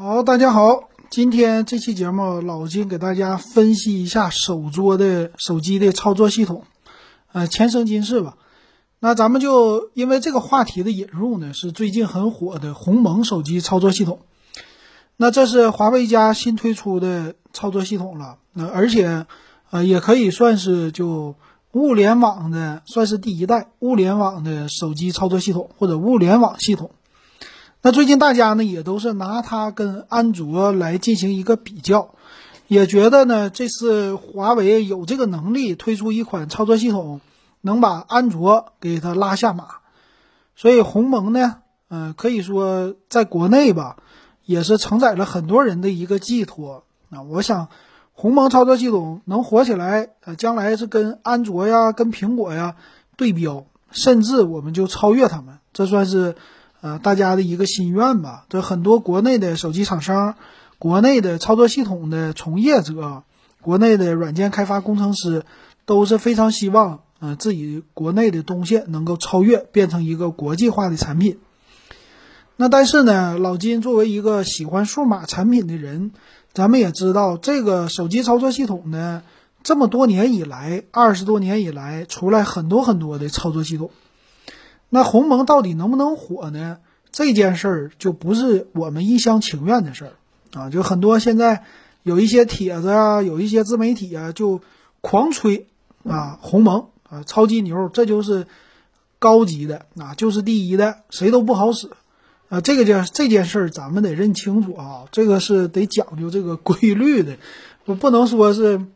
好，大家好，今天这期节目老金给大家分析一下手桌的手机的操作系统，呃，前生今世吧。那咱们就因为这个话题的引入呢，是最近很火的鸿蒙手机操作系统。那这是华为家新推出的操作系统了，那而且呃也可以算是就物联网的算是第一代物联网的手机操作系统或者物联网系统。那最近大家呢也都是拿它跟安卓来进行一个比较，也觉得呢这次华为有这个能力推出一款操作系统，能把安卓给它拉下马。所以鸿蒙呢，嗯，可以说在国内吧。也是承载了很多人的一个寄托啊！我想，鸿蒙操作系统能火起来，呃，将来是跟安卓呀、跟苹果呀对标，甚至我们就超越他们，这算是呃大家的一个心愿吧。这很多国内的手机厂商、国内的操作系统的从业者、国内的软件开发工程师都是非常希望，呃，自己国内的东西能够超越，变成一个国际化的产品。那但是呢，老金作为一个喜欢数码产品的人，咱们也知道这个手机操作系统呢，这么多年以来，二十多年以来，出来很多很多的操作系统。那鸿蒙到底能不能火呢？这件事儿就不是我们一厢情愿的事儿啊！就很多现在有一些帖子啊，有一些自媒体啊，就狂吹啊，鸿蒙啊，超级牛，这就是高级的啊，就是第一的，谁都不好使。啊，这个件这件事儿咱们得认清楚啊，这个是得讲究这个规律的，我不能说是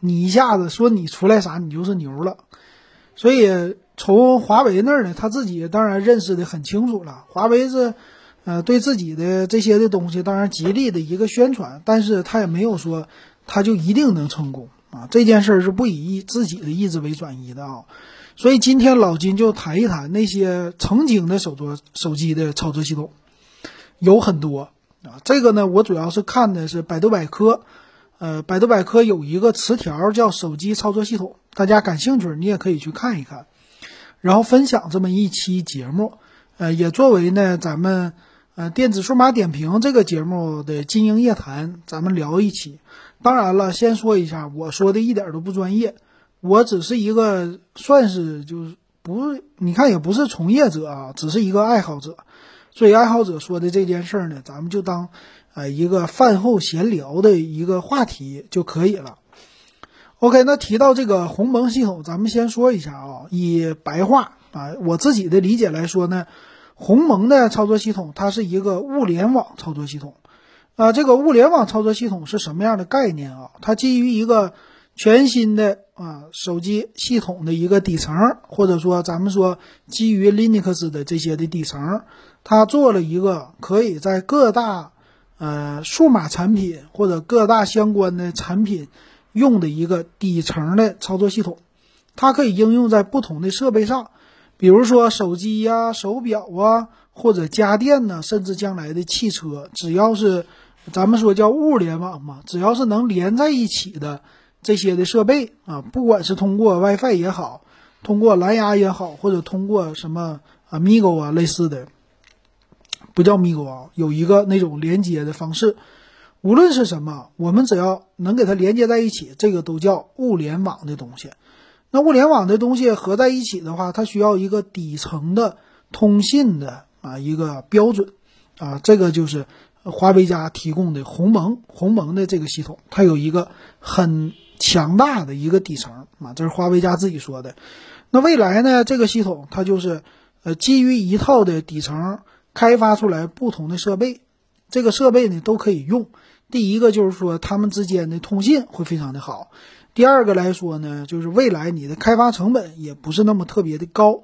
你一下子说你出来啥你就是牛了。所以从华为那儿呢，他自己当然认识的很清楚了。华为是呃对自己的这些的东西当然极力的一个宣传，但是他也没有说他就一定能成功啊。这件事儿是不以自己的意志为转移的啊。所以今天老金就谈一谈那些曾经的手作手机的操作系统，有很多啊。这个呢，我主要是看的是百度百科，呃，百度百科有一个词条叫手机操作系统，大家感兴趣，你也可以去看一看。然后分享这么一期节目，呃，也作为呢咱们呃电子数码点评这个节目的金鹰夜谈，咱们聊一期。当然了，先说一下，我说的一点都不专业。我只是一个算是就是不，你看也不是从业者啊，只是一个爱好者。所以爱好者说的这件事儿呢，咱们就当呃一个饭后闲聊的一个话题就可以了。OK，那提到这个鸿蒙系统，咱们先说一下啊，以白话啊我自己的理解来说呢，鸿蒙的操作系统它是一个物联网操作系统啊。这个物联网操作系统是什么样的概念啊？它基于一个。全新的啊手机系统的一个底层，或者说咱们说基于 Linux 的这些的底层，它做了一个可以在各大呃数码产品或者各大相关的产品用的一个底层的操作系统，它可以应用在不同的设备上，比如说手机呀、手表啊，或者家电呢，甚至将来的汽车，只要是咱们说叫物联网嘛，只要是能连在一起的。这些的设备啊，不管是通过 WiFi 也好，通过蓝牙也好，或者通过什么啊 Migo 啊类似的，不叫 Migo 啊，有一个那种连接的方式。无论是什么，我们只要能给它连接在一起，这个都叫物联网的东西。那物联网的东西合在一起的话，它需要一个底层的通信的啊一个标准啊，这个就是华为家提供的鸿蒙鸿蒙的这个系统，它有一个很。强大的一个底层啊，这是华为家自己说的。那未来呢？这个系统它就是，呃，基于一套的底层开发出来不同的设备，这个设备呢都可以用。第一个就是说，它们之间的通信会非常的好。第二个来说呢，就是未来你的开发成本也不是那么特别的高，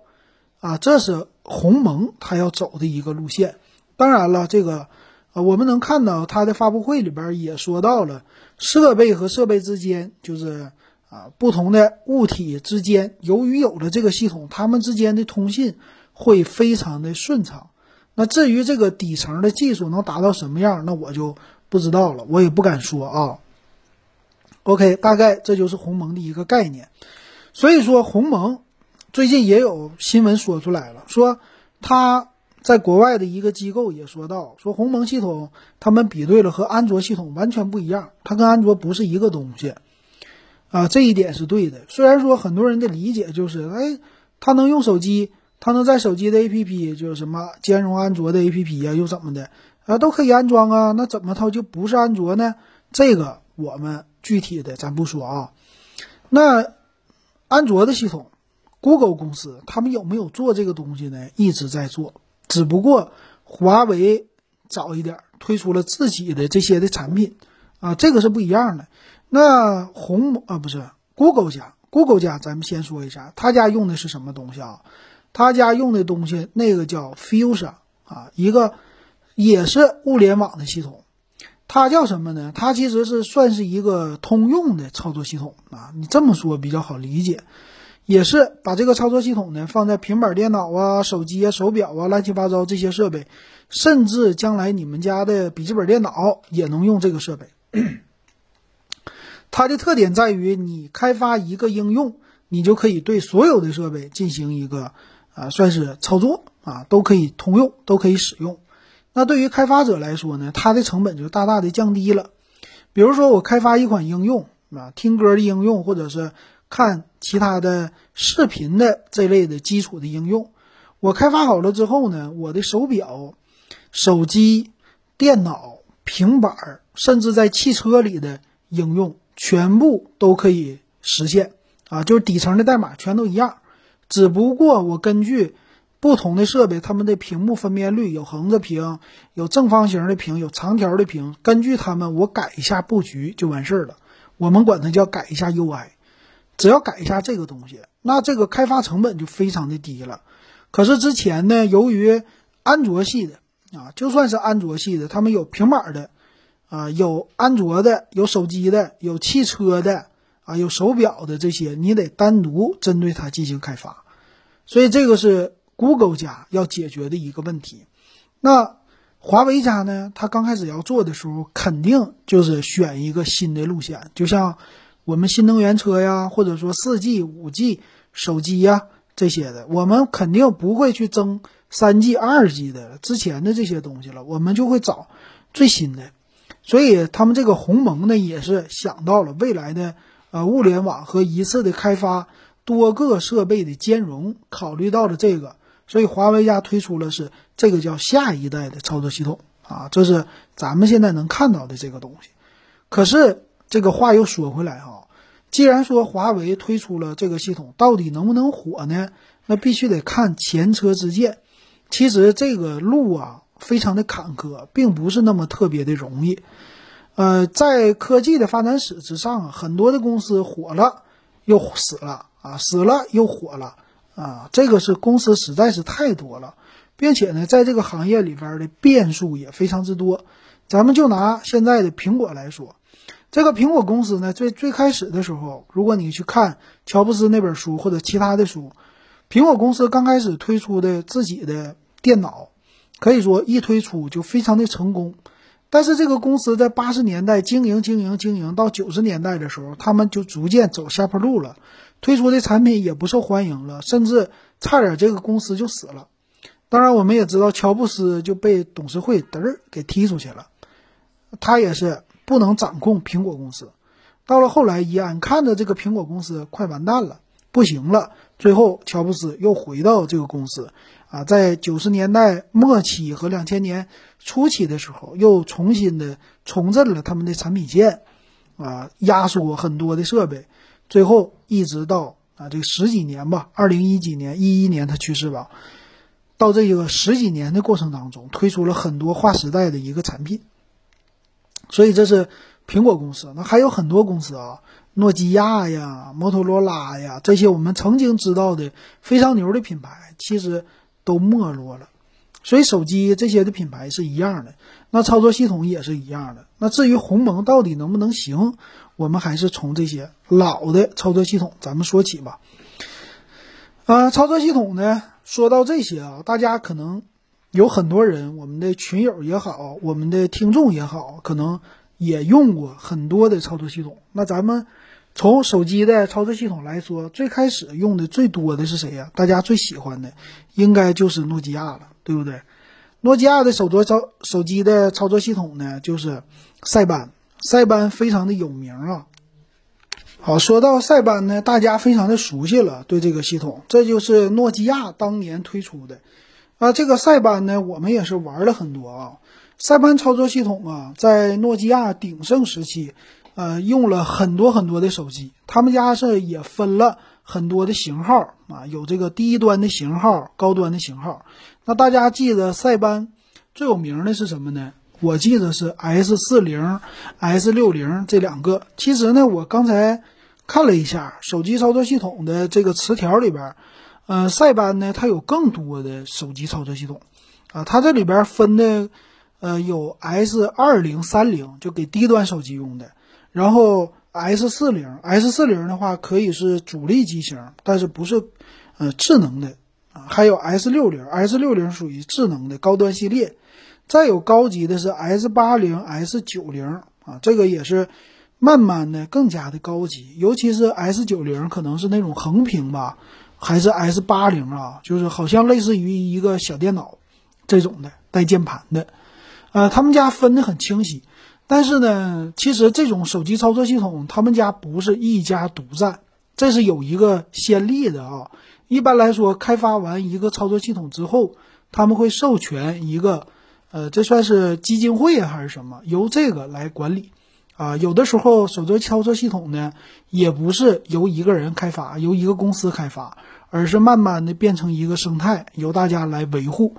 啊，这是鸿蒙它要走的一个路线。当然了，这个。啊，我们能看到它的发布会里边也说到了，设备和设备之间就是啊，不同的物体之间，由于有了这个系统，它们之间的通信会非常的顺畅。那至于这个底层的技术能达到什么样，那我就不知道了，我也不敢说啊。OK，大概这就是鸿蒙的一个概念。所以说，鸿蒙最近也有新闻说出来了，说它。在国外的一个机构也说到，说鸿蒙系统他们比对了和安卓系统完全不一样，它跟安卓不是一个东西，啊，这一点是对的。虽然说很多人的理解就是，哎，它能用手机，它能在手机的 APP 就是什么兼容安卓的 APP 呀，又怎么的啊，都可以安装啊，那怎么它就不是安卓呢？这个我们具体的咱不说啊。那安卓的系统，Google 公司他们有没有做这个东西呢？一直在做。只不过华为早一点推出了自己的这些的产品，啊，这个是不一样的。那红啊不是 Google 家，Google 家咱们先说一下，他家用的是什么东西啊？他家用的东西那个叫 Fusion 啊，一个也是物联网的系统。它叫什么呢？它其实是算是一个通用的操作系统啊，你这么说比较好理解。也是把这个操作系统呢放在平板电脑啊、手机啊、手表啊、乱七八糟这些设备，甚至将来你们家的笔记本电脑也能用这个设备。它的特点在于，你开发一个应用，你就可以对所有的设备进行一个啊，算是操作啊，都可以通用，都可以使用。那对于开发者来说呢，它的成本就大大的降低了。比如说，我开发一款应用啊，听歌的应用，或者是。看其他的视频的这类的基础的应用，我开发好了之后呢，我的手表、手机、电脑、平板，甚至在汽车里的应用，全部都可以实现啊！就是底层的代码全都一样，只不过我根据不同的设备，它们的屏幕分辨率有横着屏、有正方形的屏、有长条的屏，根据它们我改一下布局就完事儿了。我们管它叫改一下 UI。只要改一下这个东西，那这个开发成本就非常的低了。可是之前呢，由于安卓系的啊，就算是安卓系的，他们有平板的，啊，有安卓的，有手机的，有汽车的，啊，有手表的这些，你得单独针对它进行开发。所以这个是 Google 家要解决的一个问题。那华为家呢，他刚开始要做的时候，肯定就是选一个新的路线，就像。我们新能源车呀，或者说四 G、五 G 手机呀这些的，我们肯定不会去争三 G、二 G 的之前的这些东西了，我们就会找最新的。所以他们这个鸿蒙呢，也是想到了未来的呃物联网和一次的开发多个设备的兼容，考虑到了这个，所以华为家推出了是这个叫下一代的操作系统啊，这是咱们现在能看到的这个东西。可是。这个话又说回来哈，既然说华为推出了这个系统，到底能不能火呢？那必须得看前车之鉴。其实这个路啊，非常的坎坷，并不是那么特别的容易。呃，在科技的发展史之上，很多的公司火了又死了啊，死了又火了啊，这个是公司实在是太多了，并且呢，在这个行业里边的变数也非常之多。咱们就拿现在的苹果来说。这个苹果公司呢，最最开始的时候，如果你去看乔布斯那本书或者其他的书，苹果公司刚开始推出的自己的电脑，可以说一推出就非常的成功。但是这个公司在八十年代经营经营经营到九十年代的时候，他们就逐渐走下坡路了，推出的产品也不受欢迎了，甚至差点这个公司就死了。当然，我们也知道乔布斯就被董事会嘚儿给踢出去了，他也是。不能掌控苹果公司，到了后来，眼看着这个苹果公司快完蛋了，不行了，最后乔布斯又回到这个公司，啊，在九十年代末期和两千年初期的时候，又重新的重振了他们的产品线，啊，压缩很多的设备，最后一直到啊这个十几年吧，二零一几年一一年他去世吧，到这个十几年的过程当中，推出了很多划时代的一个产品。所以这是苹果公司，那还有很多公司啊，诺基亚呀、摩托罗拉呀，这些我们曾经知道的非常牛的品牌，其实都没落了。所以手机这些的品牌是一样的，那操作系统也是一样的。那至于鸿蒙到底能不能行，我们还是从这些老的操作系统咱们说起吧。啊，操作系统呢，说到这些啊，大家可能。有很多人，我们的群友也好，我们的听众也好，可能也用过很多的操作系统。那咱们从手机的操作系统来说，最开始用的最多的是谁呀？大家最喜欢的应该就是诺基亚了，对不对？诺基亚的手镯操手机的操作系统呢，就是塞班，塞班非常的有名啊。好，说到塞班呢，大家非常的熟悉了，对这个系统，这就是诺基亚当年推出的。啊，这个塞班呢，我们也是玩了很多啊。塞班操作系统啊，在诺基亚鼎盛时期，呃，用了很多很多的手机，他们家是也分了很多的型号啊，有这个低端的型号，高端的型号。那大家记得塞班最有名的是什么呢？我记得是 S 四零、S 六零这两个。其实呢，我刚才看了一下手机操作系统的这个词条里边，呃，塞班呢它有更多的手机操作系统，啊，它这里边分的，呃，有 S 二零、三零就给低端手机用的，然后 S 四零、S 四零的话可以是主力机型，但是不是呃智能的啊，还有 S 六零、S 六零属于智能的高端系列。再有高级的是 S 八零、S 九零啊，这个也是慢慢的更加的高级，尤其是 S 九零可能是那种横屏吧，还是 S 八零啊，就是好像类似于一个小电脑这种的带键盘的，呃，他们家分的很清晰，但是呢，其实这种手机操作系统他们家不是一家独占，这是有一个先例的啊。一般来说，开发完一个操作系统之后，他们会授权一个。呃，这算是基金会还是什么？由这个来管理，啊，有的时候手作操作系统呢，也不是由一个人开发，由一个公司开发，而是慢慢的变成一个生态，由大家来维护。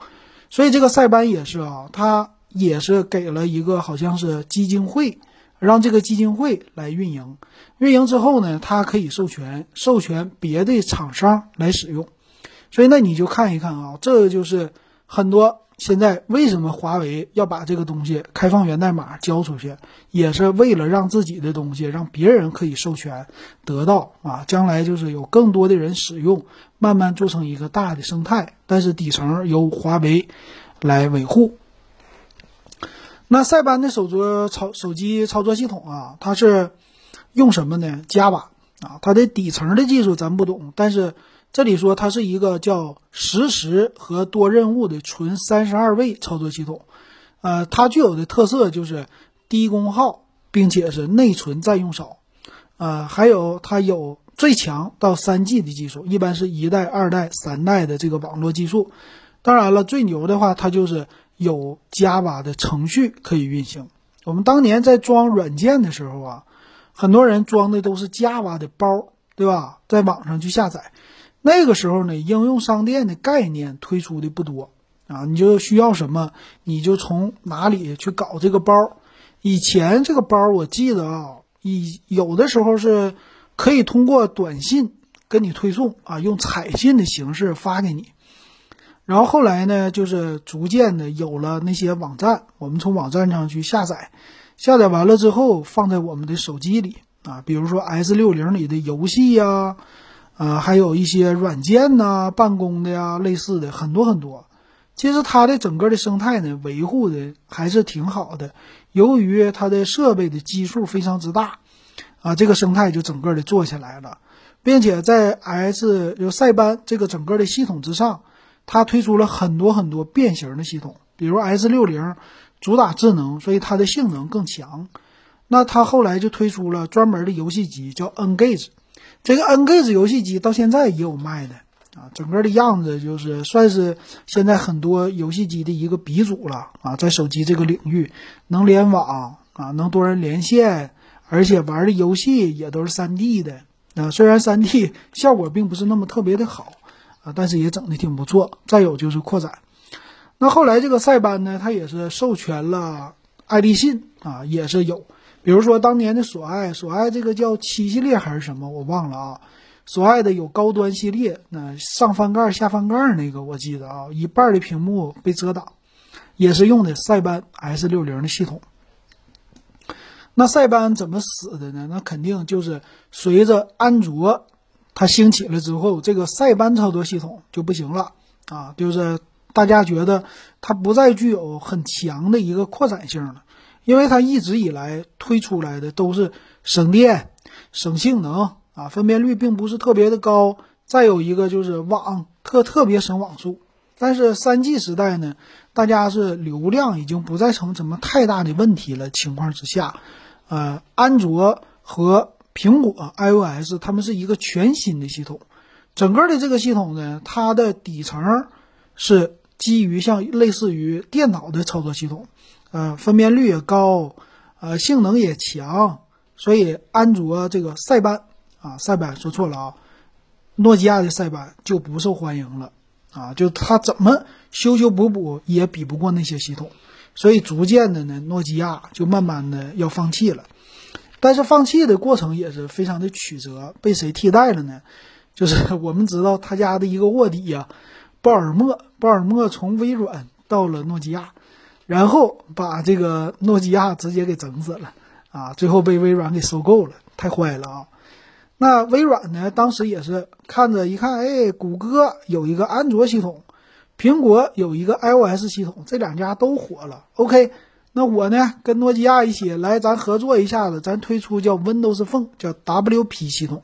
所以这个塞班也是啊，它也是给了一个好像是基金会，让这个基金会来运营，运营之后呢，它可以授权，授权别的厂商来使用。所以那你就看一看啊，这就是很多。现在为什么华为要把这个东西开放源代码交出去，也是为了让自己的东西让别人可以授权得到啊，将来就是有更多的人使用，慢慢做成一个大的生态，但是底层由华为来维护。那塞班的手镯操手机操作系统啊，它是用什么呢？Java 啊，它的底层的技术咱不懂，但是。这里说它是一个叫实时和多任务的纯三十二位操作系统，呃，它具有的特色就是低功耗，并且是内存占用少，呃，还有它有最强到三 G 的技术，一般是一代、二代、三代的这个网络技术。当然了，最牛的话，它就是有 Java 的程序可以运行。我们当年在装软件的时候啊，很多人装的都是 Java 的包，对吧？在网上去下载。那个时候呢，应用商店的概念推出的不多啊，你就需要什么，你就从哪里去搞这个包。以前这个包我记得啊，以有的时候是可以通过短信跟你推送啊，用彩信的形式发给你。然后后来呢，就是逐渐的有了那些网站，我们从网站上去下载，下载完了之后放在我们的手机里啊，比如说 S 六零里的游戏呀。呃，还有一些软件呐，办公的呀，类似的很多很多。其实它的整个的生态呢，维护的还是挺好的。由于它的设备的基数非常之大，啊，这个生态就整个的做起来了，并且在 S 就塞班这个整个的系统之上，它推出了很多很多变形的系统，比如 S 六零主打智能，所以它的性能更强。那它后来就推出了专门的游戏机，叫 Engage。这个 Engage 游戏机到现在也有卖的啊，整个的样子就是算是现在很多游戏机的一个鼻祖了啊，在手机这个领域能联网啊，能多人连线，而且玩的游戏也都是 3D 的啊，虽然 3D 效果并不是那么特别的好啊，但是也整的挺不错。再有就是扩展，那后来这个塞班呢，它也是授权了爱立信啊，也是有。比如说当年的索爱，索爱这个叫七系列还是什么，我忘了啊。索爱的有高端系列，那上翻盖下翻盖那个我记得啊，一半的屏幕被遮挡，也是用的塞班 S 六零的系统。那塞班怎么死的呢？那肯定就是随着安卓它兴起了之后，这个塞班操作系统就不行了啊，就是大家觉得它不再具有很强的一个扩展性了。因为它一直以来推出来的都是省电、省性能啊，分辨率并不是特别的高。再有一个就是网特特别省网速，但是三 G 时代呢，大家是流量已经不再成什么太大的问题了情况之下，呃，安卓和苹果 iOS 它们是一个全新的系统，整个的这个系统呢，它的底层是基于像类似于电脑的操作系统，呃，分辨率也高，呃，性能也强，所以安卓这个塞班啊，塞班说错了啊。诺基亚的塞班就不受欢迎了，啊，就它怎么修修补补也比不过那些系统，所以逐渐的呢，诺基亚就慢慢的要放弃了。但是放弃的过程也是非常的曲折，被谁替代了呢？就是我们知道他家的一个卧底呀，鲍尔默，鲍尔默从微软到了诺基亚，然后把这个诺基亚直接给整死了，啊，最后被微软给收购了，太坏了啊！那微软呢？当时也是看着一看，哎，谷歌有一个安卓系统，苹果有一个 iOS 系统，这两家都火了。OK，那我呢，跟诺基亚一起来，咱合作一下子，咱推出叫 Windows Phone，叫 WP 系统。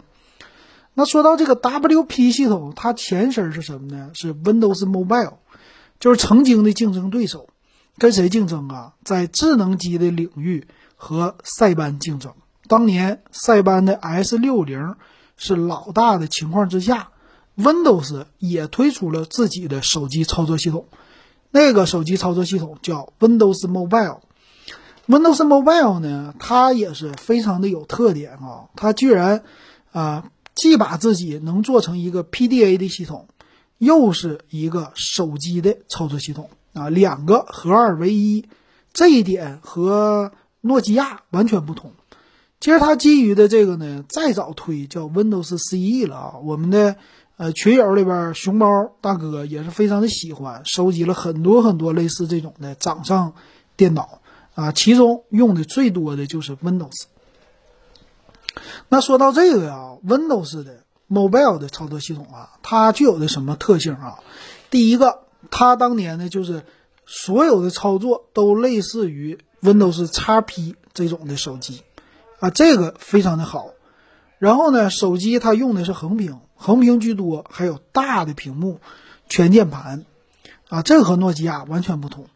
那说到这个 WP 系统，它前身是什么呢？是 Windows Mobile，就是曾经的竞争对手，跟谁竞争啊？在智能机的领域和塞班竞争。当年塞班的 S 六零是老大的情况之下，Windows 也推出了自己的手机操作系统，那个手机操作系统叫 Windows Mobile。Windows Mobile 呢，它也是非常的有特点啊，它居然啊既把自己能做成一个 PDA 的系统，又是一个手机的操作系统啊，两个合二为一，这一点和诺基亚完全不同。其实它基于的这个呢，再早推叫 Windows CE 了啊。我们的呃群友里边，熊猫大哥也是非常的喜欢，收集了很多很多类似这种的掌上电脑啊，其中用的最多的就是 Windows。那说到这个呀，Windows 的 Mobile 的操作系统啊，它具有的什么特性啊？第一个，它当年呢就是所有的操作都类似于 Windows XP 这种的手机。啊，这个非常的好，然后呢，手机它用的是横屏，横屏居多，还有大的屏幕，全键盘，啊，这个和诺基亚完全不同。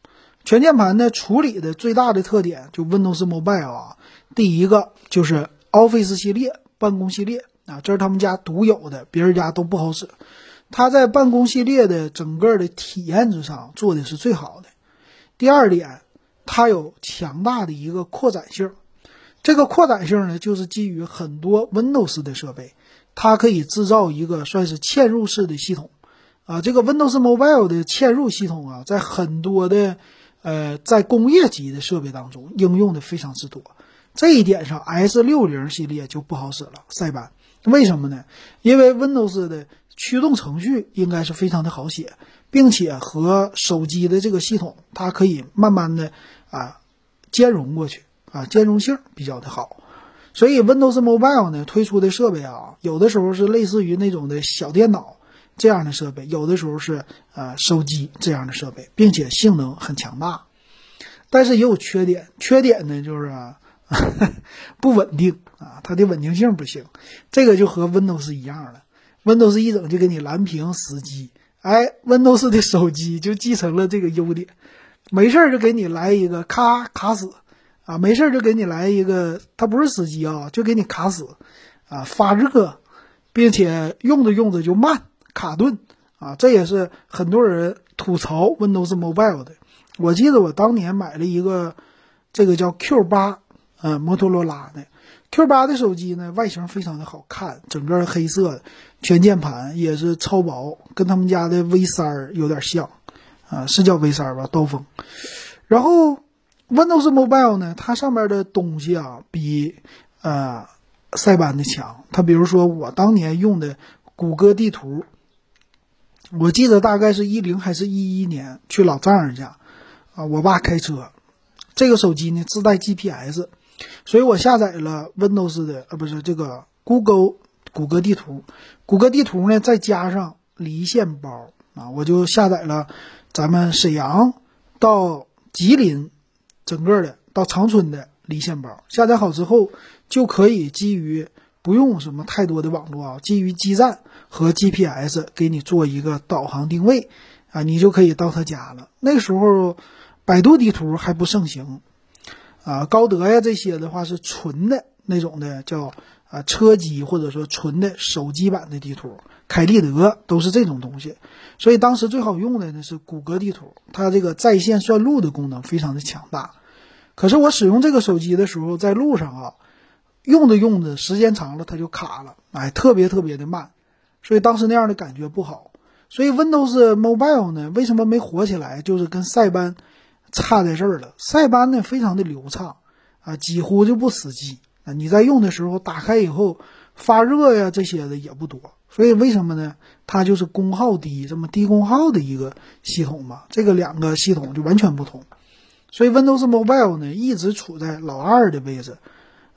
全键盘呢，处理的最大的特点就 Windows Mobile 啊，第一个就是 Office 系列办公系列啊，这是他们家独有的，别人家都不好使。它在办公系列的整个的体验之上做的是最好的。第二点，它有强大的一个扩展性。这个扩展性呢，就是基于很多 Windows 的设备，它可以制造一个算是嵌入式的系统，啊，这个 Windows Mobile 的嵌入系统啊，在很多的呃在工业级的设备当中应用的非常之多。这一点上，S 六零系列就不好使了，塞班。为什么呢？因为 Windows 的驱动程序应该是非常的好写，并且和手机的这个系统，它可以慢慢的啊兼容过去。啊，兼容性比较的好，所以 Windows Mobile 呢推出的设备啊，有的时候是类似于那种的小电脑这样的设备，有的时候是呃手机这样的设备，并且性能很强大，但是也有缺点，缺点呢就是 不稳定啊，它的稳定性不行，这个就和 Windows 一样了，Windows 一整就给你蓝屏死机，哎，Windows 的手机就继承了这个优点，没事儿就给你来一个咔卡死。啊，没事就给你来一个，它不是死机啊，就给你卡死，啊发热，并且用着用着就慢卡顿，啊，这也是很多人吐槽 Windows Mobile 的。我记得我当年买了一个这个叫 Q 八，呃，摩托罗拉的 Q 八的手机呢，外形非常的好看，整个黑色，全键盘也是超薄，跟他们家的 V 三有点像，啊，是叫 V 三吧，刀锋，然后。Windows Mobile 呢，它上面的东西啊，比呃塞班的强。它比如说，我当年用的谷歌地图，我记得大概是一零还是一一年去老丈人家啊，我爸开车，这个手机呢自带 GPS，所以我下载了 Windows 的啊，不是这个 Google 谷歌地图，谷歌地图呢再加上离线包啊，我就下载了咱们沈阳到吉林。整个的到长春的离线包下载好之后，就可以基于不用什么太多的网络啊，基于基站和 GPS 给你做一个导航定位，啊，你就可以到他家了。那时候，百度地图还不盛行，啊，高德呀这些的话是纯的那种的，叫啊车机或者说纯的手机版的地图，凯立德都是这种东西。所以当时最好用的呢是谷歌地图，它这个在线算路的功能非常的强大。可是我使用这个手机的时候，在路上啊，用着用着时间长了它就卡了，哎，特别特别的慢，所以当时那样的感觉不好。所以 Windows Mobile 呢，为什么没火起来？就是跟塞班差在这儿了。塞班呢非常的流畅啊，几乎就不死机啊。你在用的时候打开以后发热呀这些的也不多。所以为什么呢？它就是功耗低，这么低功耗的一个系统嘛。这个两个系统就完全不同。所以 Windows Mobile 呢一直处在老二的位置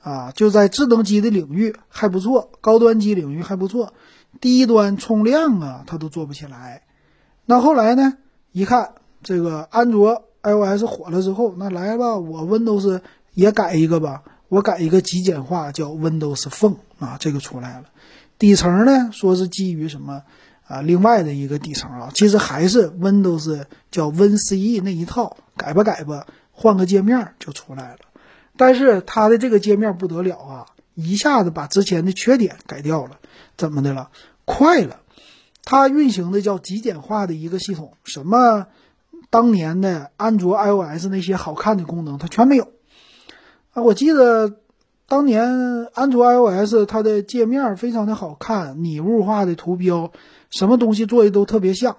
啊，就在智能机的领域还不错，高端机领域还不错。低端冲量啊，它都做不起来。那后来呢？一看这个安卓 iOS 火了之后，那来吧，我 Windows 也改一个吧。我改一个极简化，叫 Windows Phone 啊，这个出来了。底层呢，说是基于什么啊？另外的一个底层啊，其实还是 Windows 叫 WinCE 那一套，改吧改吧，换个界面就出来了。但是它的这个界面不得了啊，一下子把之前的缺点改掉了。怎么的了？快了，它运行的叫极简化的一个系统，什么当年的安卓 iOS 那些好看的功能它全没有啊！我记得当年安卓 iOS 它的界面非常的好看，拟物化的图标，什么东西做的都特别像，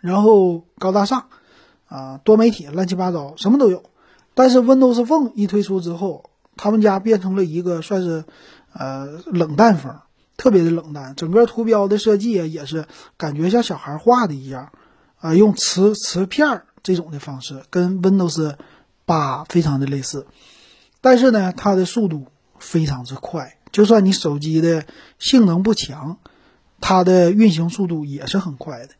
然后高大上啊，多媒体乱七八糟什么都有。但是 Windows Phone 一推出之后，他们家变成了一个算是呃冷淡风。特别的冷淡，整个图标的设计啊，也是感觉像小孩画的一样，啊，用磁磁片儿这种的方式，跟 Windows 八非常的类似，但是呢，它的速度非常之快，就算你手机的性能不强，它的运行速度也是很快的。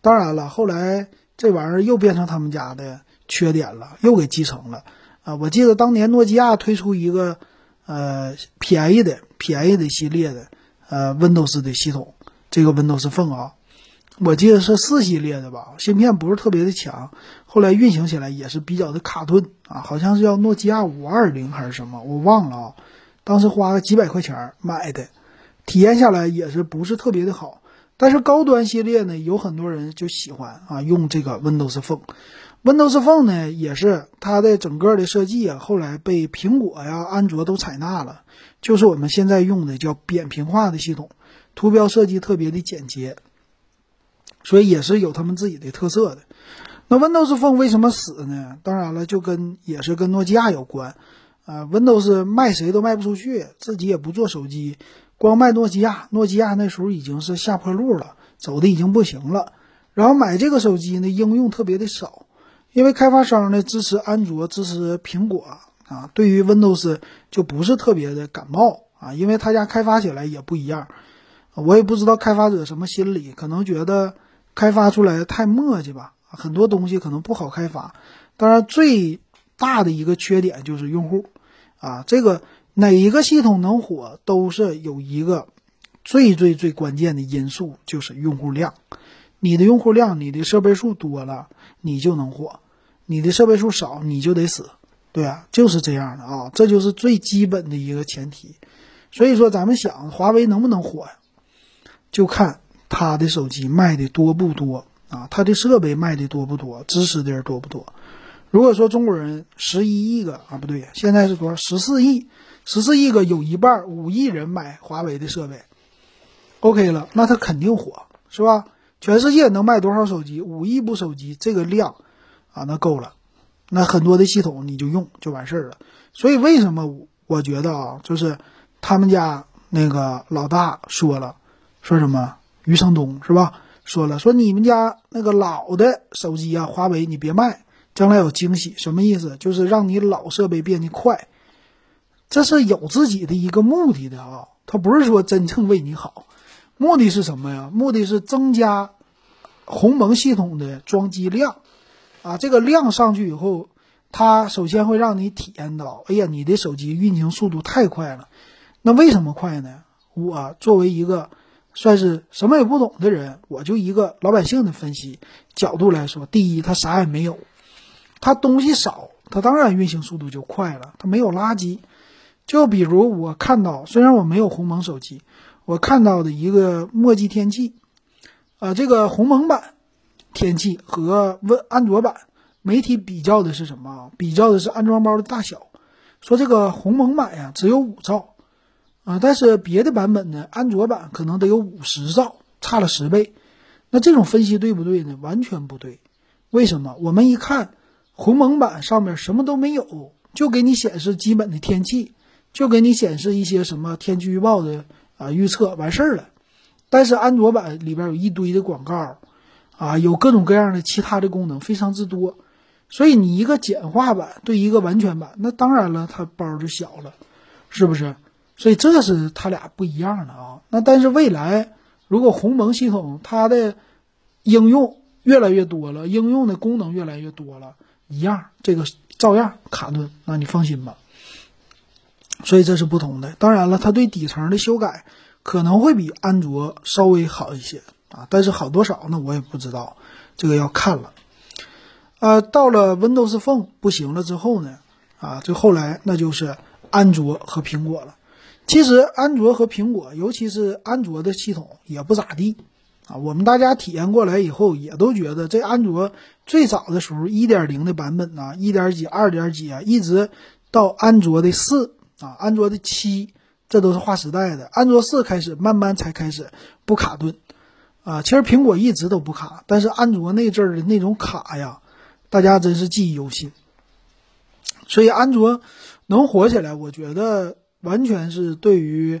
当然了，后来这玩意儿又变成他们家的缺点了，又给继承了啊！我记得当年诺基亚推出一个呃便宜的便宜的系列的。呃，Windows 的系统，这个 Windows Phone 啊，我记得是四系列的吧，芯片不是特别的强，后来运行起来也是比较的卡顿啊，好像是叫诺基亚五二零还是什么，我忘了啊。当时花了几百块钱买的，体验下来也是不是特别的好。但是高端系列呢，有很多人就喜欢啊，用这个 Windows Phone。Windows Phone 呢，也是它的整个的设计啊，后来被苹果呀、安卓都采纳了。就是我们现在用的叫扁平化的系统，图标设计特别的简洁，所以也是有他们自己的特色的。那 Windows Phone 为什么死呢？当然了，就跟也是跟诺基亚有关。啊，Windows 卖谁都卖不出去，自己也不做手机，光卖诺基亚。诺基亚那时候已经是下坡路了，走的已经不行了。然后买这个手机呢，应用特别的少，因为开发商呢支持安卓，支持苹果。啊，对于 Windows 就不是特别的感冒啊，因为他家开发起来也不一样，我也不知道开发者什么心理，可能觉得开发出来太磨叽吧，很多东西可能不好开发。当然，最大的一个缺点就是用户啊，这个哪一个系统能火，都是有一个最最最关键的因素，就是用户量。你的用户量，你的设备数多了，你就能火；你的设备数少，你就得死。对啊，就是这样的啊，这就是最基本的一个前提。所以说，咱们想华为能不能火呀，就看他的手机卖的多不多啊，他的设备卖的多不多，支持的人多不多。如果说中国人十一亿个啊，不对，现在是多少？十四亿，十四亿个有一半五亿人买华为的设备，OK 了，那它肯定火，是吧？全世界能卖多少手机？五亿部手机，这个量啊，那够了。那很多的系统你就用就完事儿了，所以为什么我觉得啊，就是他们家那个老大说了，说什么余承东是吧？说了说你们家那个老的手机啊，华为你别卖，将来有惊喜。什么意思？就是让你老设备变得快，这是有自己的一个目的的啊，他不是说真正为你好，目的是什么呀？目的是增加鸿蒙系统的装机量。啊，这个量上去以后，它首先会让你体验到，哎呀，你的手机运行速度太快了。那为什么快呢？我作为一个算是什么也不懂的人，我就一个老百姓的分析角度来说，第一，它啥也没有，它东西少，它当然运行速度就快了，它没有垃圾。就比如我看到，虽然我没有鸿蒙手机，我看到的一个墨迹天气，啊，这个鸿蒙版天气和问安卓版媒体比较的是什么？比较的是安装包的大小，说这个鸿蒙版呀只有五兆。啊，但是别的版本呢，安卓版可能得有五十兆，差了十倍。那这种分析对不对呢？完全不对。为什么？我们一看，鸿蒙版上面什么都没有，就给你显示基本的天气，就给你显示一些什么天气预报的啊预测，完事儿了。但是安卓版里边有一堆的广告，啊，有各种各样的其他的功能，非常之多。所以你一个简化版对一个完全版，那当然了，它包就小了，是不是？所以这是它俩不一样的啊。那但是未来如果鸿蒙系统它的应用越来越多了，应用的功能越来越多了，一样这个照样卡顿，那你放心吧。所以这是不同的。当然了，它对底层的修改可能会比安卓稍微好一些啊，但是好多少呢？我也不知道，这个要看了。呃，到了 Windows Phone 不行了之后呢，啊，这后来那就是安卓和苹果了。其实安卓和苹果，尤其是安卓的系统也不咋地啊。我们大家体验过来以后，也都觉得这安卓最早的时候，一点零的版本呢，一点几、二点几啊，一直到安卓的四啊，安卓的七，这都是划时代的。安卓四开始慢慢才开始不卡顿啊。其实苹果一直都不卡，但是安卓那阵儿的那种卡呀，大家真是记忆犹新。所以安卓能火起来，我觉得。完全是对于，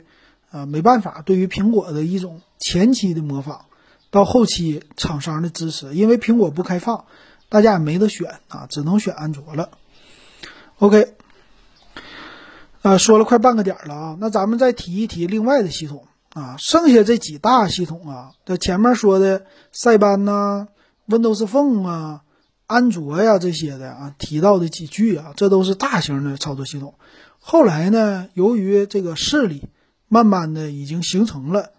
呃，没办法，对于苹果的一种前期的模仿，到后期厂商的支持，因为苹果不开放，大家也没得选啊，只能选安卓了。OK，啊，说了快半个点了啊，那咱们再提一提另外的系统啊，剩下这几大系统啊，这前面说的塞班呐、Windows Phone 啊、安卓呀这些的啊，提到的几句啊，这都是大型的操作系统。后来呢，由于这个势力慢慢的已经形成了，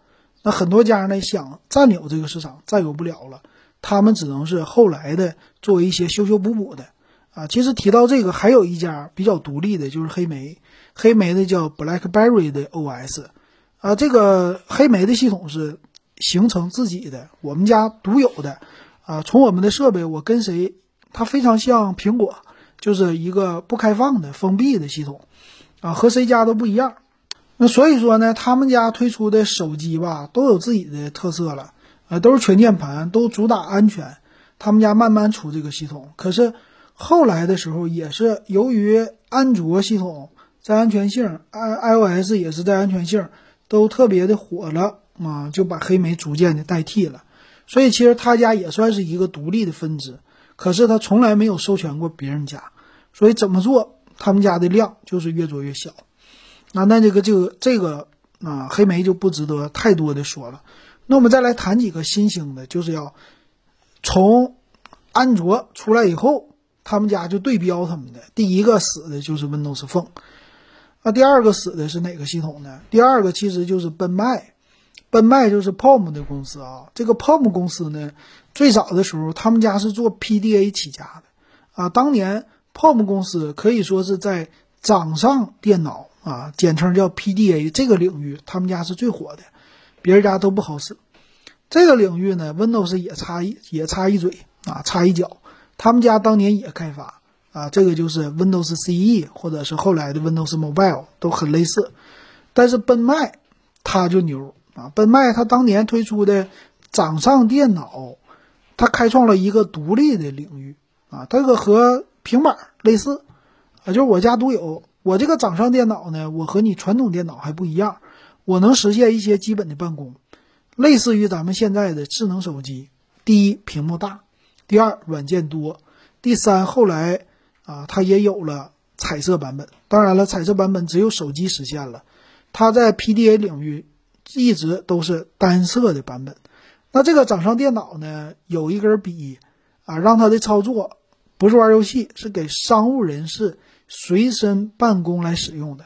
那很多家呢想占有这个市场，占有不了了，他们只能是后来的做一些修修补补的啊。其实提到这个，还有一家比较独立的，就是黑莓，黑莓的叫 BlackBerry 的 OS 啊。这个黑莓的系统是形成自己的，我们家独有的啊。从我们的设备，我跟谁，它非常像苹果，就是一个不开放的封闭的系统。啊，和谁家都不一样，那所以说呢，他们家推出的手机吧，都有自己的特色了，啊，都是全键盘，都主打安全。他们家慢慢出这个系统，可是后来的时候，也是由于安卓系统在安全性，i iOS 也是在安全性都特别的火了啊，就把黑莓逐渐的代替了。所以其实他家也算是一个独立的分支，可是他从来没有授权过别人家，所以怎么做？他们家的量就是越做越小，那那这个这个这个啊，黑莓就不值得太多的说了。那我们再来谈几个新兴的，就是要从安卓出来以后，他们家就对标他们的第一个死的就是 Windows Phone，那第二个死的是哪个系统呢？第二个其实就是奔迈，奔迈就是 POM 的公司啊。这个 POM 公司呢，最早的时候他们家是做 PDA 起家的啊，当年。POM 公司可以说是在掌上电脑啊，简称叫 PDA 这个领域，他们家是最火的，别人家都不好使。这个领域呢，Windows 也插一也插一嘴啊，插一脚。他们家当年也开发啊，这个就是 Windows CE 或者是后来的 Windows Mobile 都很类似。但是奔迈它就牛啊，奔迈它当年推出的掌上电脑，它开创了一个独立的领域啊，这个和平板类似，啊，就是我家独有。我这个掌上电脑呢，我和你传统电脑还不一样，我能实现一些基本的办公，类似于咱们现在的智能手机。第一，屏幕大；第二，软件多；第三，后来啊，它也有了彩色版本。当然了，彩色版本只有手机实现了，它在 PDA 领域一直都是单色的版本。那这个掌上电脑呢，有一根笔啊，让它的操作。不是玩游戏，是给商务人士随身办公来使用的。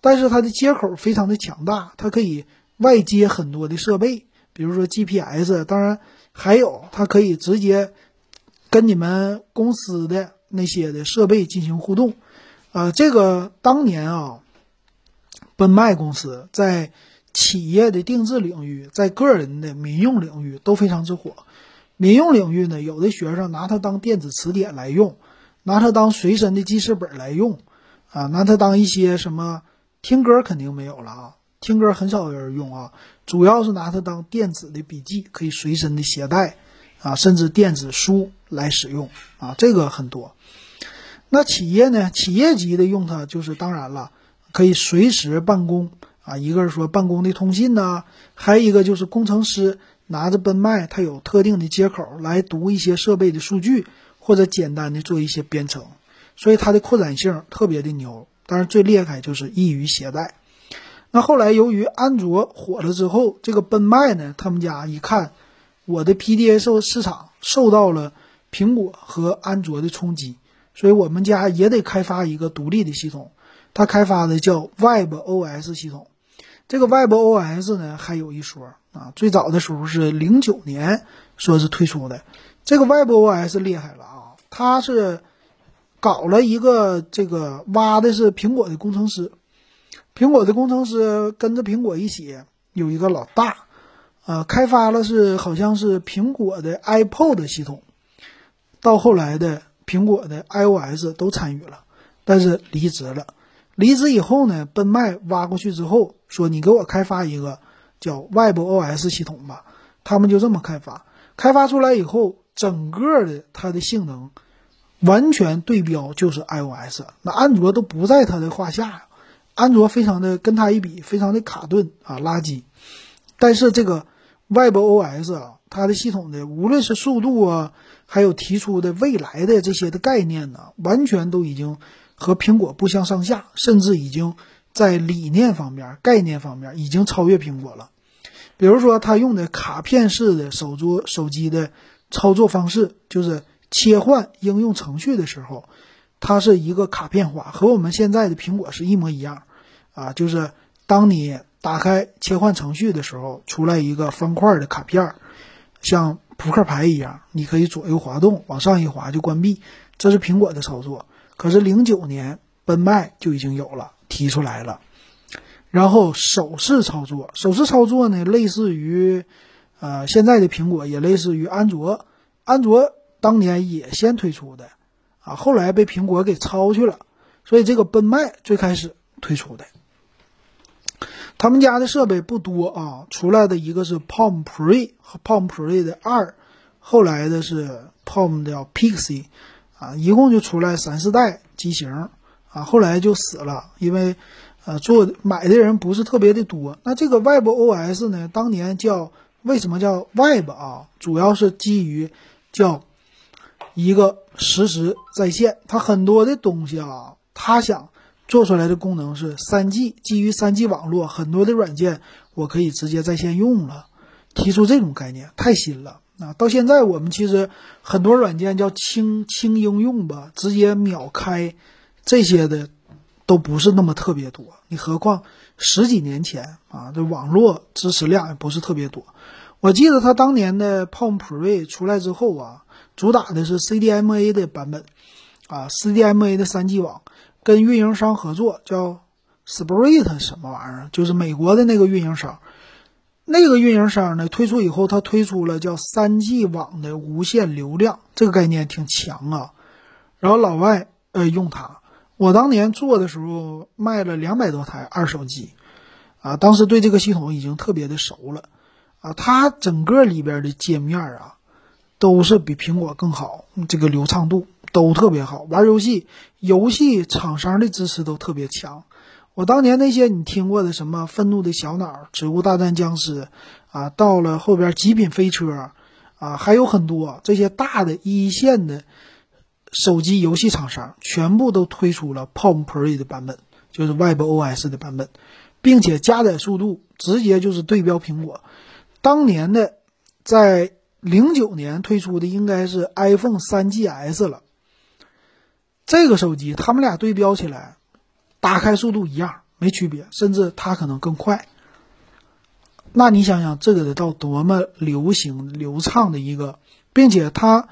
但是它的接口非常的强大，它可以外接很多的设备，比如说 GPS，当然还有它可以直接跟你们公司的那些的设备进行互动。呃，这个当年啊，奔迈公司在企业的定制领域，在个人的民用领域都非常之火。民用领域呢，有的学生拿它当电子词典来用，拿它当随身的记事本来用，啊，拿它当一些什么听歌肯定没有了啊，听歌很少有人用啊，主要是拿它当电子的笔记，可以随身的携带，啊，甚至电子书来使用啊，这个很多。那企业呢，企业级的用它就是当然了，可以随时办公啊，一个是说办公的通信呐，还有一个就是工程师。拿着奔迈，它有特定的接口来读一些设备的数据，或者简单的做一些编程，所以它的扩展性特别的牛。但是最厉害就是易于携带。那后来由于安卓火了之后，这个奔迈呢，他们家一看我的 PDA 受市场受到了苹果和安卓的冲击，所以我们家也得开发一个独立的系统。他开发的叫 WebOS 系统。这个 WebOS 呢还有一说。啊，最早的时候是零九年说是推出的，这个 WebOS 厉害了啊！它是搞了一个这个挖的是苹果的工程师，苹果的工程师跟着苹果一起有一个老大，呃，开发了是好像是苹果的 iPod 系统，到后来的苹果的 iOS 都参与了，但是离职了。离职以后呢，奔迈挖过去之后说：“你给我开发一个。”叫 WebOS 系统吧，他们就这么开发，开发出来以后，整个的它的性能完全对标就是 iOS，那安卓都不在它的话下，安卓非常的跟它一比，非常的卡顿啊，垃圾。但是这个 WebOS 啊，它的系统的无论是速度啊，还有提出的未来的这些的概念呢，完全都已经和苹果不相上下，甚至已经。在理念方面、概念方面已经超越苹果了。比如说，它用的卡片式的手桌手机的操作方式，就是切换应用程序的时候，它是一个卡片化，和我们现在的苹果是一模一样。啊，就是当你打开切换程序的时候，出来一个方块的卡片，像扑克牌一样，你可以左右滑动，往上一滑就关闭。这是苹果的操作。可是零九年，奔迈就已经有了。提出来了，然后手势操作，手势操作呢，类似于，呃，现在的苹果也类似于安卓，安卓当年也先推出的，啊，后来被苹果给抄去了，所以这个奔迈最开始推出的，他们家的设备不多啊，出来的一个是 Palm Pre 和 Palm Pre 的二，后来的是 Palm 的 Pixie，啊，一共就出来三四代机型。啊，后来就死了，因为，呃，做买的人不是特别的多。那这个 WebOS 呢，当年叫为什么叫 Web 啊？主要是基于叫一个实时在线，它很多的东西啊，它想做出来的功能是三 G，基于三 G 网络，很多的软件我可以直接在线用了。提出这种概念太新了啊！到现在我们其实很多软件叫轻轻应用吧，直接秒开。这些的都不是那么特别多，你何况十几年前啊，这网络支持量也不是特别多。我记得他当年的 Palm Pre 出来之后啊，主打的是 CDMA 的版本啊，CDMA 的三 G 网，跟运营商合作叫 Sprint 什么玩意儿，就是美国的那个运营商。那个运营商呢推出以后，他推出了叫三 G 网的无限流量，这个概念挺强啊。然后老外呃用它。我当年做的时候卖了两百多台二手机，啊，当时对这个系统已经特别的熟了，啊，它整个里边的界面啊，都是比苹果更好，这个流畅度都特别好，玩游戏，游戏厂商的支持都特别强。我当年那些你听过的什么《愤怒的小脑》《植物大战僵尸》，啊，到了后边《极品飞车》，啊，还有很多这些大的一线的。手机游戏厂商全部都推出了 Palm Pre 的版本，就是 WebOS 的版本，并且加载速度直接就是对标苹果。当年的在零九年推出的应该是 iPhone 3GS 了。这个手机他们俩对标起来，打开速度一样，没区别，甚至它可能更快。那你想想，这个得到多么流行流畅的一个，并且它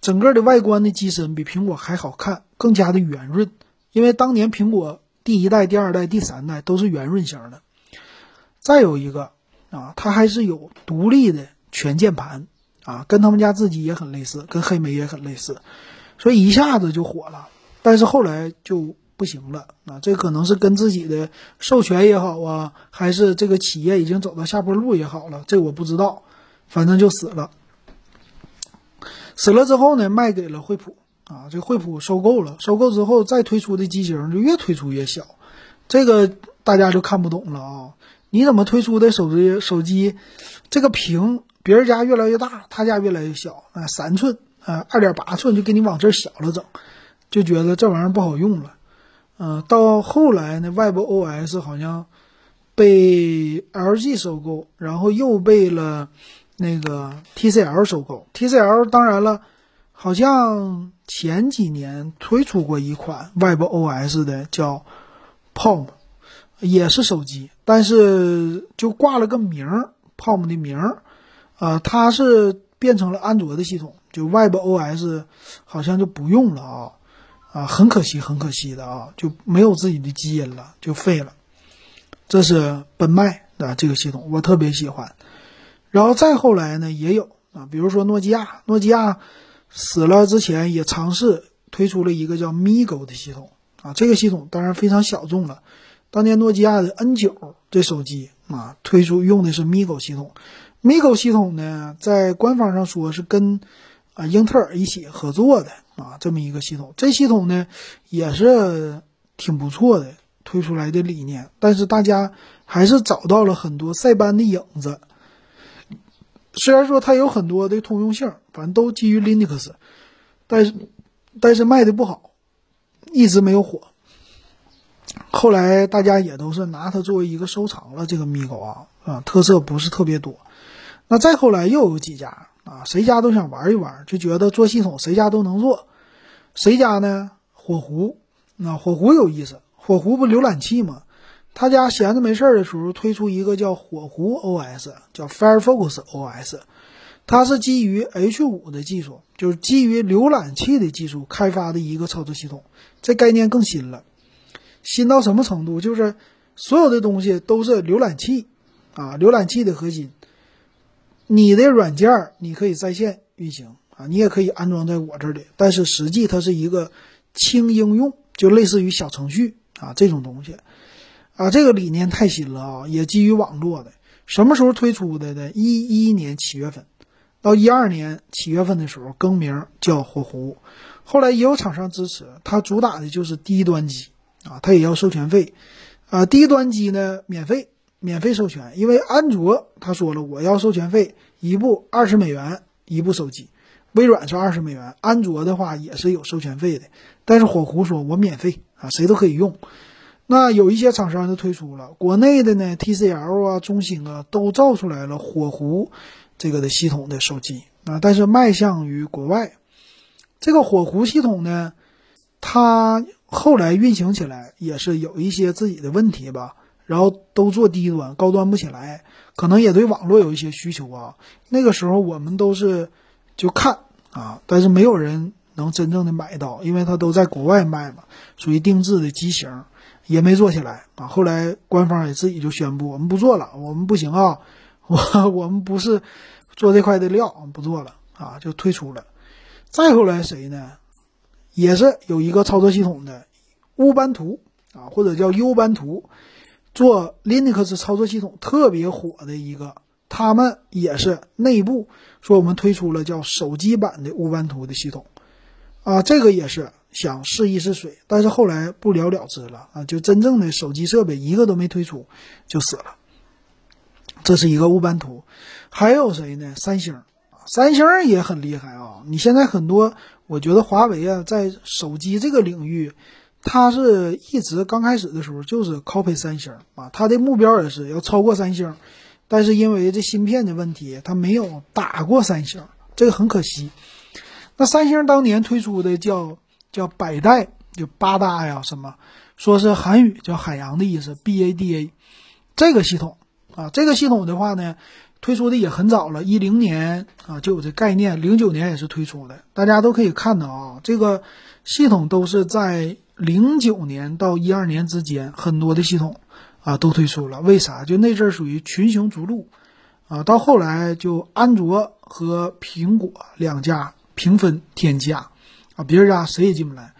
整个的外观的机身比苹果还好看，更加的圆润。因为当年苹果第一代、第二代、第三代都是圆润型的。再有一个啊，它还是有独立的全键盘啊，跟他们家自己也很类似，跟黑莓也很类似，所以一下子就火了。但是后来就。不行了啊！这可能是跟自己的授权也好啊，还是这个企业已经走到下坡路也好了，这我不知道。反正就死了。死了之后呢，卖给了惠普啊，这惠普收购了。收购之后再推出的机型就越推出越小，这个大家就看不懂了啊！你怎么推出的手机手机，这个屏别人家越来越大，他家越来越小啊？三寸啊，二点八寸就给你往这小了整，就觉得这玩意儿不好用了。嗯，到后来呢，webOS 好像被 LG 收购，然后又被了那个 TCL 收购。TCL 当然了，好像前几年推出过一款 webOS 的，叫 Palm，也是手机，但是就挂了个名儿，Palm 的名儿，啊，它是变成了安卓的系统，就 webOS 好像就不用了啊。啊，很可惜，很可惜的啊，就没有自己的基因了，就废了。这是奔迈的这个系统，我特别喜欢。然后再后来呢，也有啊，比如说诺基亚，诺基亚死了之前也尝试推出了一个叫 Migo 的系统啊，这个系统当然非常小众了。当年诺基亚的 N9 这手机啊，推出用的是 Migo 系统。Migo 系统呢，在官方上说是跟啊英特尔一起合作的。啊，这么一个系统，这系统呢也是挺不错的，推出来的理念，但是大家还是找到了很多塞班的影子。虽然说它有很多的通用性，反正都基于 Linux，但是但是卖的不好，一直没有火。后来大家也都是拿它作为一个收藏了，这个 Migo 啊啊，特色不是特别多。那再后来又有几家啊，谁家都想玩一玩，就觉得做系统谁家都能做。谁家呢？火狐，那火狐有意思。火狐不浏览器吗？他家闲着没事儿的时候推出一个叫火狐 OS，叫 Firefox OS，它是基于 H5 的技术，就是基于浏览器的技术开发的一个操作系统。这概念更新了，新到什么程度？就是所有的东西都是浏览器啊，浏览器的核心。你的软件你可以在线运行。啊，你也可以安装在我这里，但是实际它是一个轻应用，就类似于小程序啊这种东西，啊，这个理念太新了啊，也基于网络的。什么时候推出的呢？一一年七月份，到一二年七月份的时候更名叫火狐，后来也有厂商支持，它主打的就是低端机啊，它也要授权费，啊，低端机呢免费，免费授权，因为安卓他说了我要授权费，一部二十美元一部手机。微软是二十美元，安卓的话也是有授权费的，但是火狐说我免费啊，谁都可以用。那有一些厂商就推出了，国内的呢，TCL 啊、中兴啊都造出来了火狐这个的系统的手机啊，但是迈向于国外。这个火狐系统呢，它后来运行起来也是有一些自己的问题吧，然后都做低端，高端不起来，可能也对网络有一些需求啊。那个时候我们都是。就看啊，但是没有人能真正的买到，因为它都在国外卖嘛，属于定制的机型，也没做起来啊。后来官方也自己就宣布，我们不做了，我们不行啊，我我们不是做这块的料，不做了啊，就退出了。再后来谁呢？也是有一个操作系统的乌班图啊，或者叫 U 班图，做 Linux 操作系统特别火的一个。他们也是内部说我们推出了叫手机版的乌班图的系统，啊，这个也是想试一试水，但是后来不了了之了啊，就真正的手机设备一个都没推出就死了。这是一个乌班图，还有谁呢？三星，三星也很厉害啊。你现在很多，我觉得华为啊，在手机这个领域，它是一直刚开始的时候就是 copy 三星啊，它的目标也是要超过三星。但是因为这芯片的问题，它没有打过三星，这个很可惜。那三星当年推出的叫叫百代，就八大呀什么，说是韩语叫海洋的意思，B A D A，这个系统啊。这个系统的话呢，推出的也很早了，一零年啊就有这概念，零九年也是推出的。大家都可以看到啊，这个系统都是在零九年到一二年之间，很多的系统啊都推出了。为啥？就那阵属于群雄逐鹿啊，到后来就安卓和苹果两家平分天下别人家谁也进不来。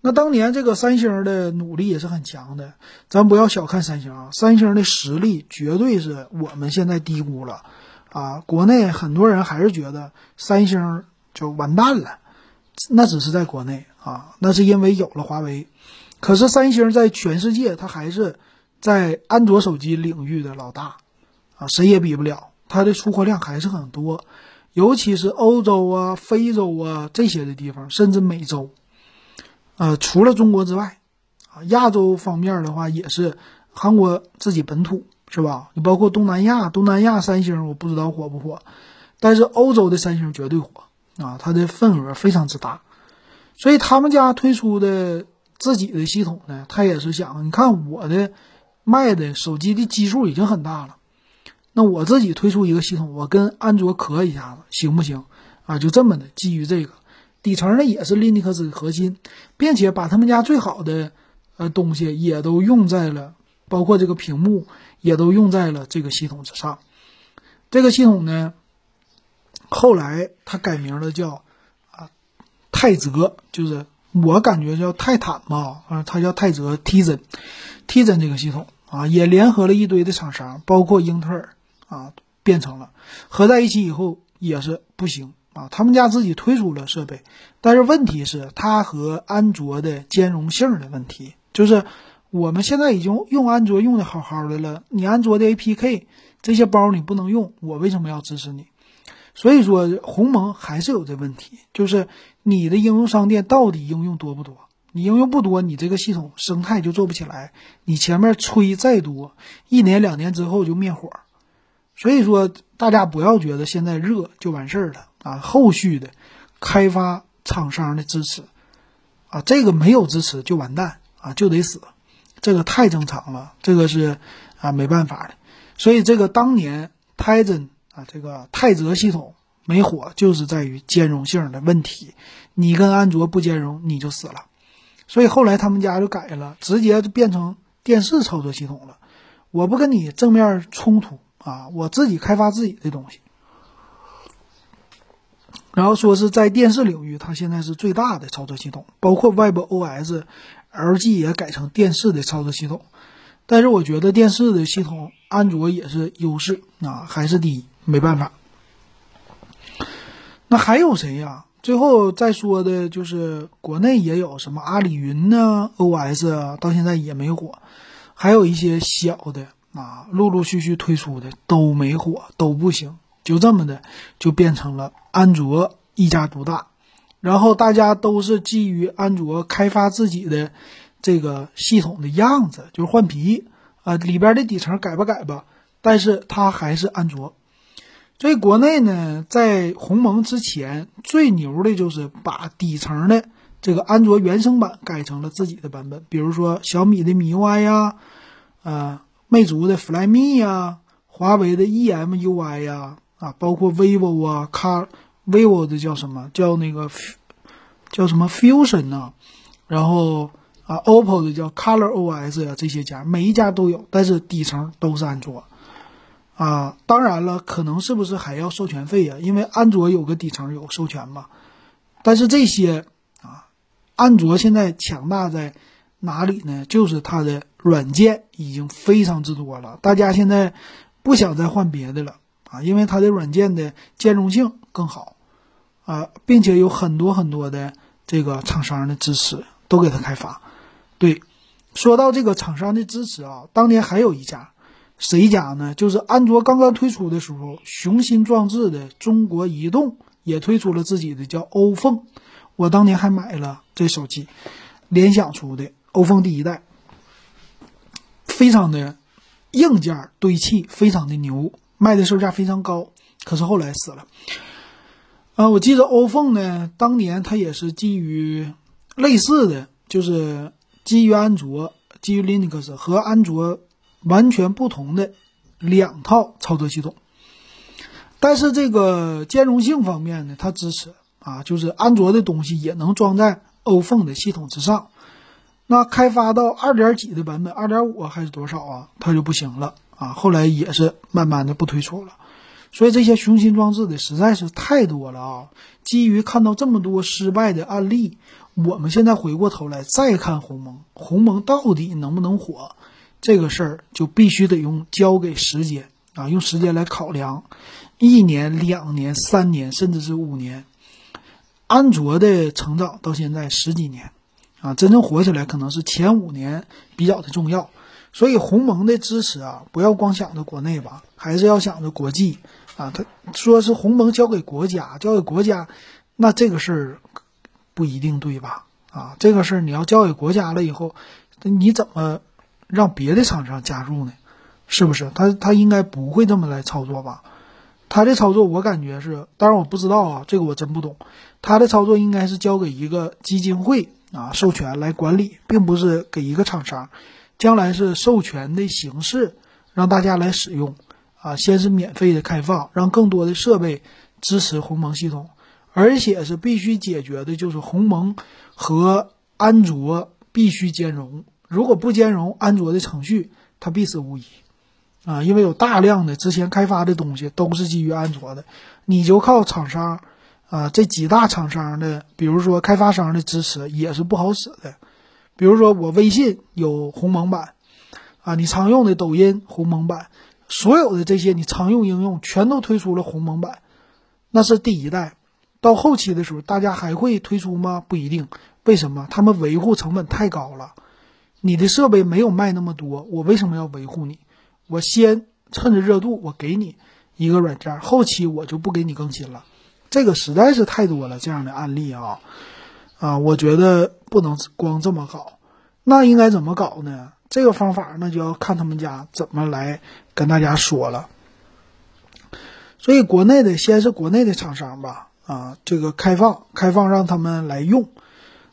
那当年这个三星的努力也是很强的，咱不要小看三星啊，三星的实力绝对是我们现在低估了，啊，国内很多人还是觉得三星就完蛋了，那只是在国内啊，那是因为有了华为，可是三星在全世界它还是在安卓手机领域的老大，啊，谁也比不了，它的出货量还是很多，尤其是欧洲啊、非洲啊这些的地方，甚至美洲。呃，除了中国之外，啊，亚洲方面的话也是韩国自己本土是吧？你包括东南亚，东南亚三星我不知道火不火，但是欧洲的三星绝对火啊，它的份额非常之大，所以他们家推出的自己的系统呢，他也是想，你看我的卖的手机的基数已经很大了，那我自己推出一个系统，我跟安卓磕一下子行不行？啊，就这么的，基于这个。底层呢也是 Linux 核心，并且把他们家最好的呃东西也都用在了，包括这个屏幕也都用在了这个系统之上。这个系统呢，后来它改名了叫啊泰泽，就是我感觉叫泰坦吧，啊它叫泰泽 Tizen，Tizen 这个系统啊也联合了一堆的厂商，包括英特尔啊变成了合在一起以后也是不行。啊，他们家自己推出了设备，但是问题是它和安卓的兼容性的问题。就是我们现在已经用安卓用的好好的了，你安卓的 APK 这些包你不能用，我为什么要支持你？所以说鸿蒙还是有这问题，就是你的应用商店到底应用多不多？你应用不多，你这个系统生态就做不起来。你前面吹再多，一年两年之后就灭火。所以说大家不要觉得现在热就完事儿了。啊，后续的开发厂商的支持，啊，这个没有支持就完蛋啊，就得死，这个太正常了，这个是啊没办法的。所以这个当年泰森啊，这个泰泽系统没火，就是在于兼容性的问题。你跟安卓不兼容，你就死了。所以后来他们家就改了，直接就变成电视操作系统了。我不跟你正面冲突啊，我自己开发自己的东西。然后说是在电视领域，它现在是最大的操作系统，包括 WebOS，LG 也改成电视的操作系统。但是我觉得电视的系统，安卓也是优势啊，还是第一，没办法。那还有谁呀？最后再说的就是国内也有什么阿里云呢？OS 啊，到现在也没火，还有一些小的啊，陆陆续续推出的都没火，都不行。就这么的，就变成了安卓一家独大，然后大家都是基于安卓开发自己的这个系统的样子，就是换皮啊，里边的底层改吧改吧，但是它还是安卓。所以国内呢，在鸿蒙之前最牛的就是把底层的这个安卓原生版改成了自己的版本，比如说小米的米 UI 呀，呃，魅族的 Flyme 呀，华为的 EMUI 呀。啊，包括 vivo 啊，卡 vivo 的叫什么叫那个叫什么 fusion 呢？然后啊，OPPO 的叫 Color OS 呀，这些家每一家都有，但是底层都是安卓啊。当然了，可能是不是还要授权费呀？因为安卓有个底层有授权嘛。但是这些啊，安卓现在强大在哪里呢？就是它的软件已经非常之多了，大家现在不想再换别的了。啊，因为它的软件的兼容性更好，啊，并且有很多很多的这个厂商的支持，都给它开发。对，说到这个厂商的支持啊，当年还有一家，谁家呢？就是安卓刚刚推出的时候，雄心壮志的中国移动也推出了自己的叫欧凤，我当年还买了这手机，联想出的欧凤第一代，非常的硬件堆砌，非常的牛。卖的售价非常高，可是后来死了。啊，我记得欧凤呢，当年它也是基于类似的，就是基于安卓、基于 Linux 和安卓完全不同的两套操作系统。但是这个兼容性方面呢，它支持啊，就是安卓的东西也能装在 iPhone 的系统之上。那开发到二点几的版本，二点五还是多少啊？它就不行了啊。后来也是慢慢的不推出了。所以这些雄心壮志的实在是太多了啊！基于看到这么多失败的案例，我们现在回过头来再看鸿蒙，鸿蒙到底能不能火？这个事儿就必须得用交给时间啊，用时间来考量，一年、两年、三年，甚至是五年。安卓的成长到现在十几年，啊，真正火起来可能是前五年比较的重要。所以鸿蒙的支持啊，不要光想着国内吧，还是要想着国际。啊，他说是鸿蒙交给国家，交给国家，那这个事儿不一定对吧？啊，这个事儿你要交给国家了以后，你怎么让别的厂商加入呢？是不是？他他应该不会这么来操作吧？他的操作我感觉是，当然我不知道啊，这个我真不懂。他的操作应该是交给一个基金会啊授权来管理，并不是给一个厂商，将来是授权的形式让大家来使用。啊，先是免费的开放，让更多的设备支持鸿蒙系统，而且是必须解决的，就是鸿蒙和安卓必须兼容。如果不兼容，安卓的程序它必死无疑。啊，因为有大量的之前开发的东西都是基于安卓的，你就靠厂商啊这几大厂商的，比如说开发商的支持也是不好使的。比如说我微信有鸿蒙版，啊，你常用的抖音鸿蒙版。所有的这些你常用应用全都推出了鸿蒙版，那是第一代。到后期的时候，大家还会推出吗？不一定。为什么？他们维护成本太高了。你的设备没有卖那么多，我为什么要维护你？我先趁着热度，我给你一个软件，后期我就不给你更新了。这个实在是太多了，这样的案例啊啊，我觉得不能光这么搞。那应该怎么搞呢？这个方法那就要看他们家怎么来跟大家说了。所以国内的先是国内的厂商吧，啊，这个开放开放让他们来用。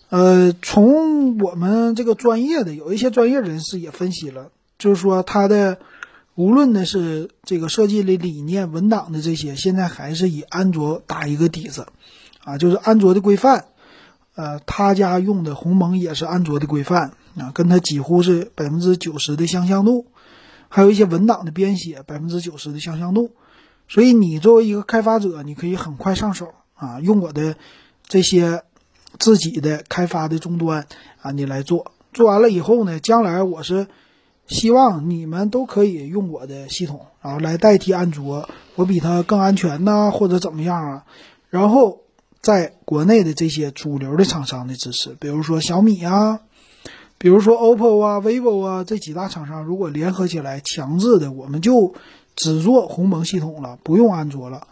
呃，从我们这个专业的有一些专业人士也分析了，就是说它的无论呢是这个设计的理念、文档的这些，现在还是以安卓打一个底子，啊，就是安卓的规范。呃，他家用的鸿蒙也是安卓的规范。啊，跟它几乎是百分之九十的相像度，还有一些文档的编写百分之九十的相像度，所以你作为一个开发者，你可以很快上手啊，用我的这些自己的开发的终端啊，你来做，做完了以后呢，将来我是希望你们都可以用我的系统，然后来代替安卓，我比它更安全呐，或者怎么样啊，然后在国内的这些主流的厂商的支持，比如说小米啊。比如说 OPPO 啊、vivo 啊这几大厂商，如果联合起来强制的，我们就只做鸿蒙系统了，不用安卓了，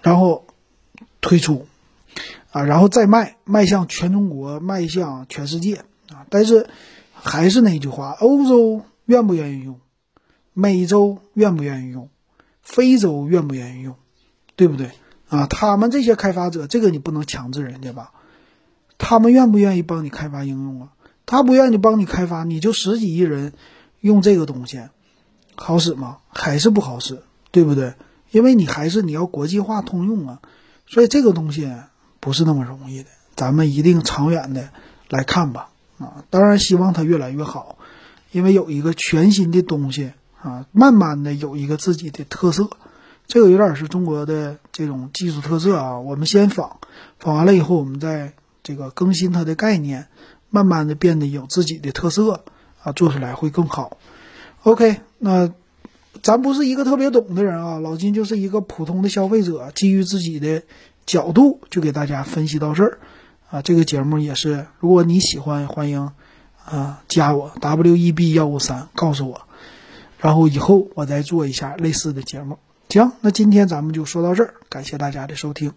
然后推出啊，然后再卖，卖向全中国，卖向全世界啊！但是还是那句话，欧洲愿不愿意用？美洲愿不愿意用？非洲愿不愿意用？对不对啊？他们这些开发者，这个你不能强制人家吧？他们愿不愿意帮你开发应用啊？他不愿意帮你开发，你就十几亿人用这个东西，好使吗？还是不好使，对不对？因为你还是你要国际化通用啊，所以这个东西不是那么容易的。咱们一定长远的来看吧，啊，当然希望它越来越好，因为有一个全新的东西啊，慢慢的有一个自己的特色，这个有点是中国的这种技术特色啊。我们先仿，仿完了以后，我们再。这个更新它的概念，慢慢的变得有自己的特色啊，做出来会更好。OK，那咱不是一个特别懂的人啊，老金就是一个普通的消费者，基于自己的角度就给大家分析到这儿啊。这个节目也是，如果你喜欢，欢迎啊加我 WEB 幺五三，告诉我，然后以后我再做一下类似的节目。行，那今天咱们就说到这儿，感谢大家的收听。